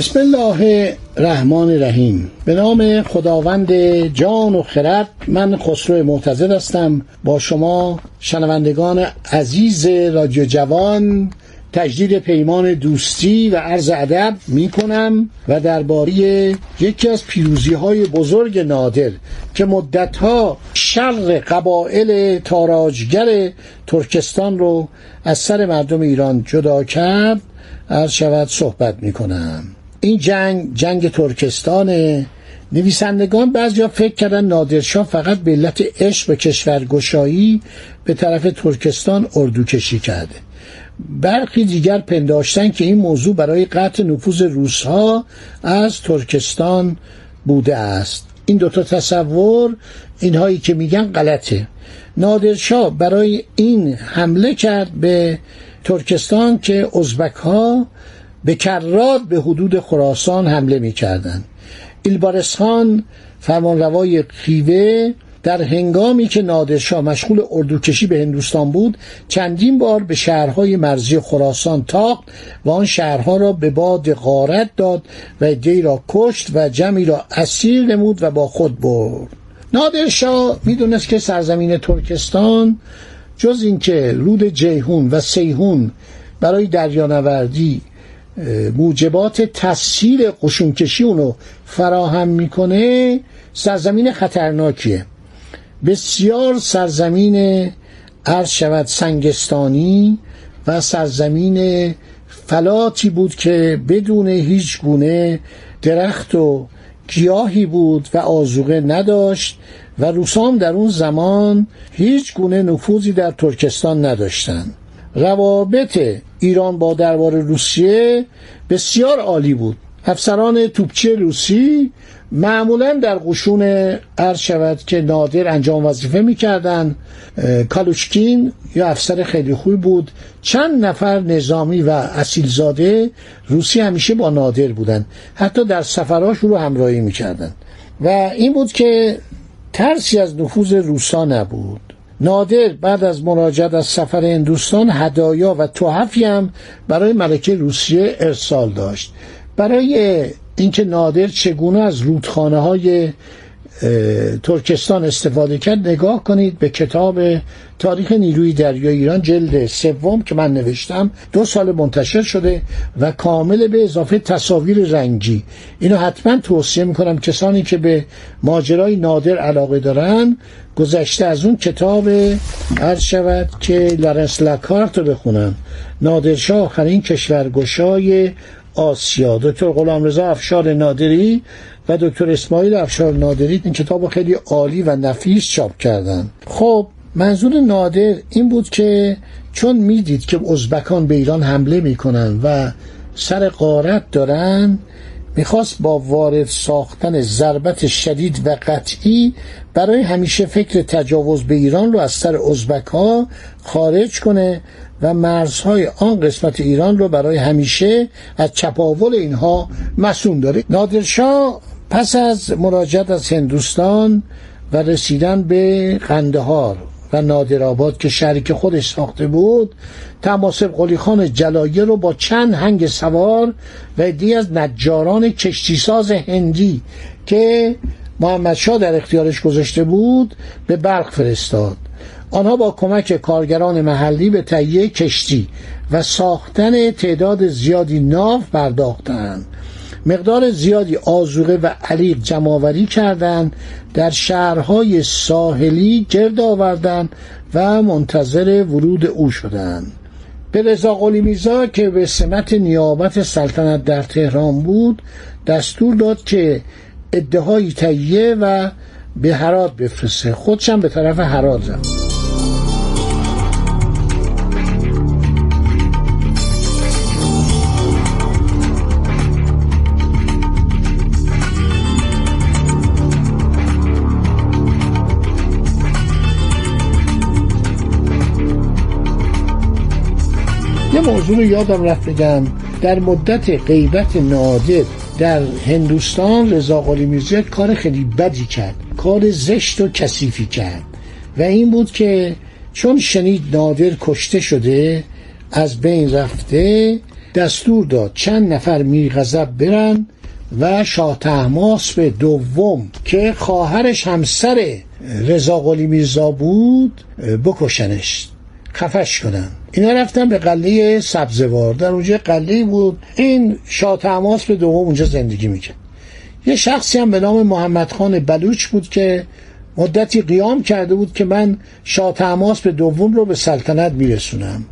بسم الله الرحمن الرحیم. به نام خداوند جان و خرد من خسرو معتزد هستم. با شما شنوندگان عزیز رادیو جوان تجدید پیمان دوستی و عرض ادب می کنم و درباره یکی از پیروزی های بزرگ نادر که مدتها شر قبایل تاراجگر ترکستان رو از سر مردم ایران جدا کرد عرض شود صحبت می کنم این جنگ جنگ ترکستانه. نویسندگان بعضیا فکر کردن نادرشاه فقط به علت عشق و کشورگشایی به طرف ترکستان اردو کشی کرده. برخی دیگر پنداشتن که این موضوع برای قطع نفوذ روسها از ترکستان بوده است. این دوتا تصور اینهایی که میگن غلطه. نادرشاه برای این حمله کرد به ترکستان که ازبک ها به کرات به حدود خراسان حمله می کردن. ایلبارس خان فرمانروای خیوه در هنگامی که نادرشاه مشغول اردوکشی به هندوستان بود چندین بار به شهرهای مرزی خراسان تاخت و آن شهرها را به باد غارت داد و عدهای را کشت و جمعی را اسیر نمود و با خود برد نادرشاه می‌دونست که سرزمین ترکستان جز اینکه رود جیهون و سیهون برای دریانوردی موجبات تسهیل قشونکشی اونو فراهم می‌کنه سرزمین خطرناکیه. بسیار سرزمین عرض شود سنگستانی و سرزمین فلاتی بود که بدون هیچ گونه درخت و گیاهی بود و آزوقه نداشت و روسام در اون زمان هیچ گونه نفوذی در ترکستان نداشتند. روابط ایران با دربار روسیه بسیار عالی بود. افسران توپچی روسی معمولا در قشون عرض شود که نادر انجام وظیفه می‌کردن. کالوشکین یا افسر خیلی خوبی بود. چند نفر نظامی و اصیلزاده روسی همیشه با نادر بودن حتی در سفراش رو همراهی می‌کردن و این بود که ترسی از نفوذ روسا نبود. نادر بعد از مراجعت از سفر هندوستان هدایا و تحفی هم برای ملکه روسیه ارسال داشت. برای اینکه نادر چگونه از رودخانه های ترکستان استفاده کرد نگاه کنید به کتاب تاریخ نیروی دریای ایران جلد سوم که من نوشتم دو سال منتشر شده و کامل به اضافه تصاویر رنگی اینو حتما توصیه می‌کنم کسانی که به ماجرای نادر علاقه دارن گذشته از اون کتاب عرض شود که لارنس لاکارت رو بخونن نادرشاه آخرین کشورگشای آسیا. دکتر غلامرضا افشار نادری و دکتر اسماعیل افشار نادری این کتاب خیلی عالی و نفیس چاپ کردن. خب منظور نادر این بود که چون می‌دید که ازبکان به ایران حمله می‌کنن و سر قارت دارن می‌خواست با وارد ساختن ضربت شدید و قطعی برای همیشه فکر تجاوز به ایران رو از سر ازبک ها خارج کنه و مرزهای آن قسمت ایران رو برای همیشه از چپاول اینها مسون داره. نادرشاه پس از مراجعت از هندوستان و رسیدن به قندهار و نادرآباد که شریک خودش ساخته بود تماسب قلی خان جلایه رو با چند هنگ سوار و دی از نجاران کشتیساز هندی که محمد شا در اختیارش گذاشته بود به برق فرستاد. آنها با کمک کارگران محلی به تهیه کشتی و ساختن تعداد زیادی ناو پرداختند. مقدار زیادی آزوقه و علیق جمعآوری کردند در شهرهای ساحلی گرد آوردند و منتظر ورود او شدند. به رضا قلی میزا که به سمت نیابت سلطنت در تهران بود دستور داد که ادعای تهیه و به هرات بفرسته. خودشم به طرف هرات رفت یه موضوع رو یادم رفت بگم. در مدت غیبت نادر در هندوستان رضا قلی میرزا کار خیلی بدی کرد کار زشت و کثیفی کرد و این بود که چون شنید نادر کشته شده از بین رفته دستور داد چند نفر میرغضب برن و شاه تحماس به دوم که خواهرش همسر رضا قلی میرزا بود بکشنش خفش کنن. اینا رفتن به قله سبزوار. در اونجا قله بود. این شاه تماس به دوم اونجا زندگی می‌کرد. یه شخصی هم به نام محمد خان بلوچ بود که مدتی قیام کرده بود که من شاه تماس به دوم رو به سلطنت میرسونم.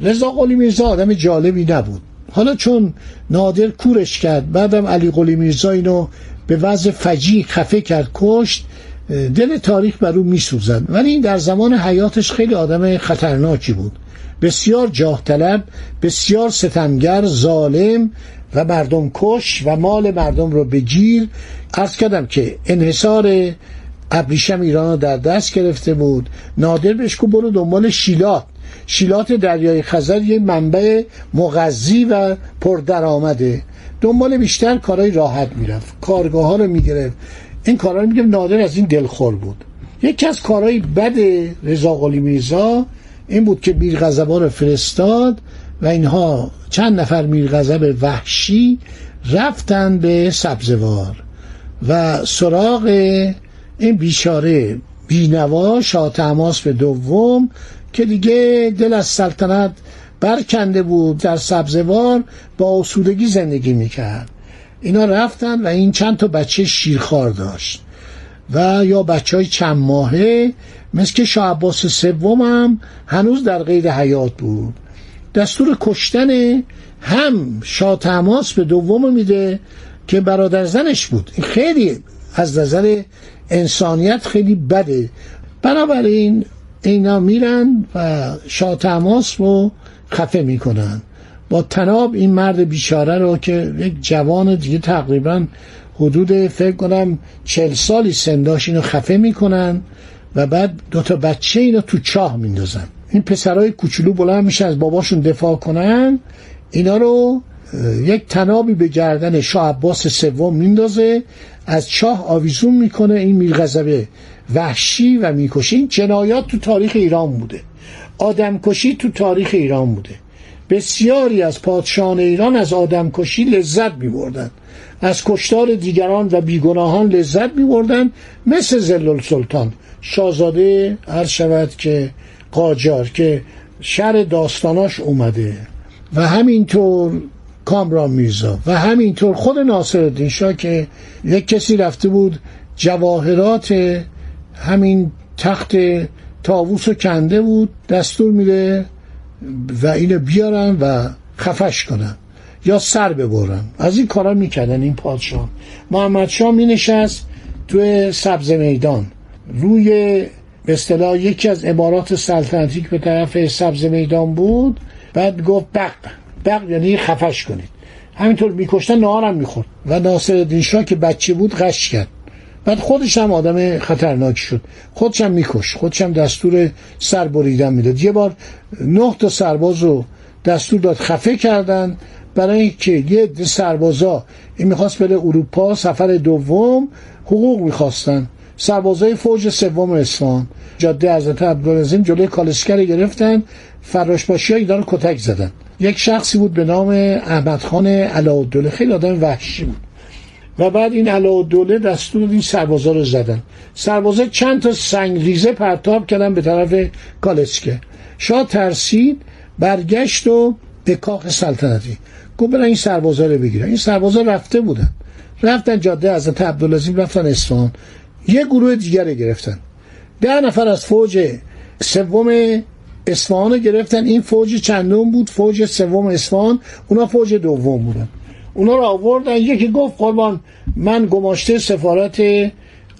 رضا قلی میرزا آدم جالبی نبود. حالا چون نادر کورش کرد بعدم علی قلی میرزا اینو به وضع فجی خفه کرد کشت دل تاریخ بر او میسوزد. ولی این در زمان حیاتش خیلی آدم خطرناکی بود. بسیار جاه طلب بسیار ستمگر ظالم و مردم کش و مال مردم رو بگیر ارز کردم که انحصار ابریشم ایران در دست گرفته بود. نادر بهش کو برو دنبال شیلات. شیلات دریای خزر یه منبع مغذی و پردرآمده. دنبال بیشتر کارهای راحت می‌رفت. کارگاه ها رو می‌گرفت. این کارا رو میگم نادر از این دلخور بود. یکی از کارهای بد رضا قلی میرزا این بود که میرغضبا رو فرستاد و اینها چند نفر میرغضب وحشی رفتن به سبزوار و سراغ این بیچاره بینوا شاه تماس به دوم که دیگه دل از سلطنت برکنده بود در سبزوار با اصولگی زندگی می‌کرد. اینا رفتن و این چند تا بچه شیرخوار داشت. و یا بچه های چند ماهه مثل که شاه عباس سوم هم هنوز در قید حیات بود. دستور کشتن هم شاه تماس به دوم میده که برادر زنش بود. این خیلی از نظر انسانیت خیلی بده. بنابراین اینا میرن و شاه تماس رو خفه می‌کنن. با تناب این مرد بیچاره رو که یک جوان دیگه تقریبا حدود فکر کنم چل سالی سنداش اینو خفه می‌کنن و بعد دوتا بچه اینو تو چاه میندازن. این پسرای کوچولو بلند میشه از باباشون دفاع کنن. اینا رو یک تنابی به گردن شاه عباس سوم میندازه. از چاه آویزون می‌کنه این میرغضبه وحشی و می‌کشه. این جنایات تو تاریخ ایران بوده. آدمکشی تو تاریخ ایران بوده. بسیاری از پادشاهان ایران از آدمکشی لذت میبردند. از کشتار دیگران و بیگناهان لذت میبردند مثل زلال سلطان. شاهزاده عرض شود که قاجار که شر داستاناش اومده. و همینطور کامران میرزا. و همینطور خود ناصر شاه که یک کسی رفته بود جواهرات همین تخت تاووس رو کنده بود دستور میده و اینو بیارن و خفش کنن یا سر ببرن. از این کارا می‌کردن این پادشاه. محمد شاه می نشست توی سبز میدان. روی به اصطلاح یکی از امارات سلطنتی که به طرف سبز میدان بود بعد گفت بق. بق یعنی خفش کنید. همینطور میکشتن نهارم می‌خورد. و ناصر شاه که بچه بود غش کرد. بعد خودش هم آدم خطرناک شد. خودش هم میکش خودش هم دستور سر بریدن می‌داد. یه بار نه تا سرباز رو دستور داد خفه کردن. برای اینکه یه سربازا این می‌خواست بره اروپا سفر دوم حقوق می‌خواستن. سربازای فوج سوم اصفهان جاده حضرت عبدالعظیم جلوی کالسکر گرفتن. فراشباشی ها رو کتک زدن. یک شخصی بود به نام احمد خان علاءالدوله. خیلی آدم وحشی بود. و بعد این علاءالدوله دستور این سربازا رو زدن. سربازا چند تا سنگ ریزه پرتاب کردن به طرف کالسکه. شاه ترسید برگشت و به کاخ سلطنتی. گفت برن این سربازا رو بگیرن. این سربازا رفته بودن. رفتن جاده حضرت عبدالعظیم رفتن اصفهان. یه گروه دیگر گرفتن. ده نفر از فوج سوم اصفهان گرفتن. این فوج چندم بود؟ فوج سوم اصفهان اونا فوج دوم بودن. اونا رو آوردن. یکی گفت قربان من گماشته سفارت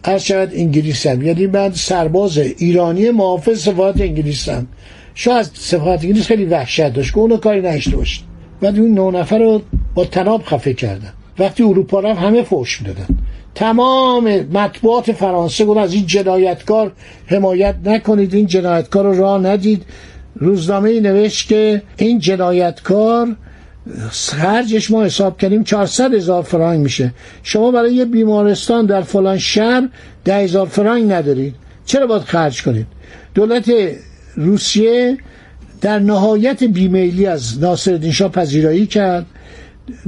از انگلیسم. یعنی من سرباز ایرانی محافظ سفارت انگلیسم. شاید سفارت انگلیس خیلی وحشت داشت که اونو کاری نشته باشد بعد اون نه نفر رو با تناب خفه کردن. وقتی اروپا رفت همه فوش می‌دادن. تمام مطبوعات فرانسه گفت از این جنایتکار حمایت نکنید این جنایتکار رو راه ندید. روزنامه ای نوشت که این جنایتکار خرجش ما حساب کردیم 400 هزار فرانک میشه. شما برای یه بیمارستان در فلان شهر ده هزار فرانک ندارید. چرا باید خرج کنید؟ دولت روسیه در نهایت بیمیلی از ناصرالدین شاه پذیرایی کرد.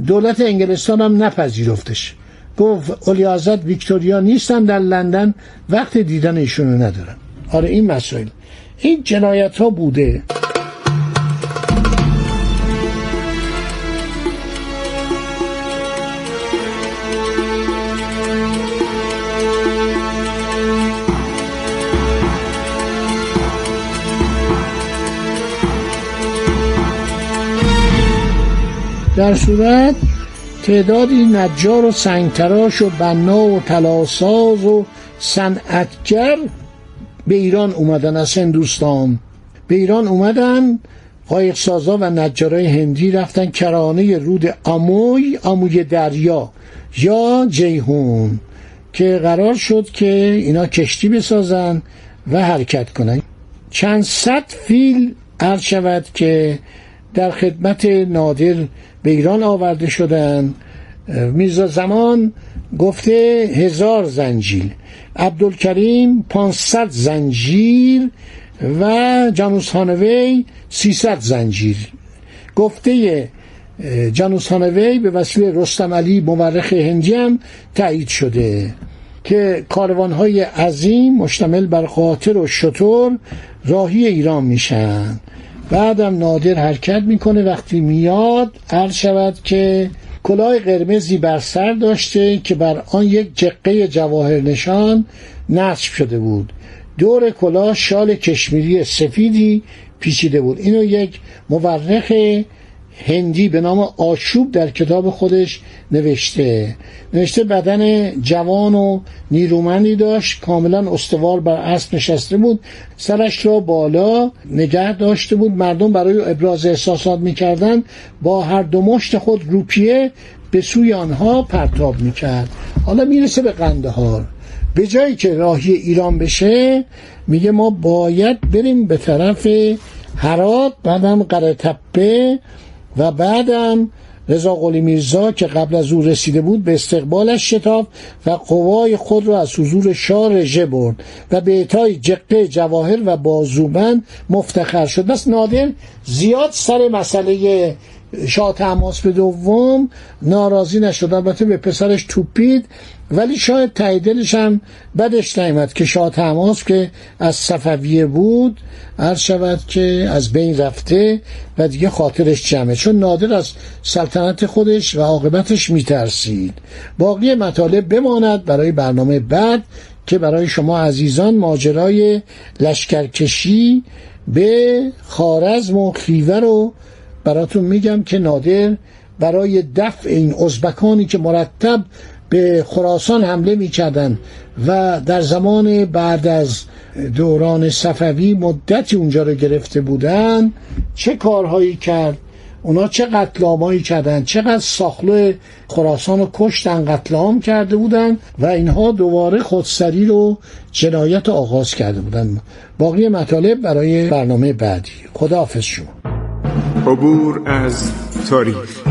دولت انگلستان هم نپذیرفتش. گفت اولیازت ویکتوریا نیستن در لندن وقت دیدن ایشونو ندارن. آره این مسائل این جنایت ها بوده. در صورت تعدادی نجار و سنگتراش و بنا و تلاساز و صنعتگر به ایران اومدن از هندوستان. به ایران اومدن قایق سازا و نجارای هندی رفتن کرانه رود اموی اموی دریا یا جیهون که قرار شد که اینا کشتی بسازن و حرکت کنن. چند صد فیل عرض شود که در خدمت نادر به ایران آورده شدن. میرزا زمان گفته هزار زنجیل عبدالکریم پانصد زنجیر و جانوس هانوی سیصد زنجیر. گفته جانوس هانوی به وسیله رستم علی مورخ هندی هم تایید شده که کاروانهای عظیم مشتمل بر قاطر و شطور راهی ایران میشن. بعدم نادر حرکت می‌کنه. وقتی میاد عرض شود که کلاه قرمزی بر سر داشته که بر آن یک جقه جواهر نشان نصب شده بود. دور کلاه شال کشمیری سفیدی پیچیده بود. اینو یک مورخ هندی به نام آشوب در کتاب خودش نوشته. نوشته بدن جوان و نیرومندی داشت. کاملا استوار بر اسب نشسته بود. سرش را بالا نگه داشته بود. مردم برای ابراز احساسات می‌کردن با هر دو مشت خود روپیه به سوی آنها پرتاب می‌کرد. حالا می‌رسه به قندهار. به جایی که راهی ایران بشه میگه ما باید بریم به طرف هرات. بعدم قرتپه و بعدم رضا قلی میرزا که قبل از او رسیده بود به استقبالش شتاب و قوای خود را از حضور شاه رژه برد و به اعطای جقه جواهر و بازوبند مفتخر شد. بس نادر زیاد سر مسئله شاه تماس به دوم ناراضی نشد. البته به پسرش توپید ولی شاید تاییدلش هم بدش نیامد که شاه تماس که از صفویه بود عرض شود که از بین رفته و دیگه خاطرش جمعه. چون نادر از سلطنت خودش و عاقبتش میترسید. باقی مطالب بماند برای برنامه بعد که برای شما عزیزان ماجرای لشکرکشی به خارزم و خیوه رو براتون میگم که نادر برای دفع این ازبکانی که مرتب به خراسان حمله می‌کردن و در زمان بعد از دوران صفوی مدتی اونجا رو گرفته بودن چه کارهایی کرد؟ اونا چه قتلامایی کردن چقدر ساخلو خراسان رو کشتن قتل کرده بودن و اینها دوباره خودسری رو جنایت آغاز کرده بودن باقی مطالب برای برنامه بعدی. خداحافظ شما. عبور از تاریخ.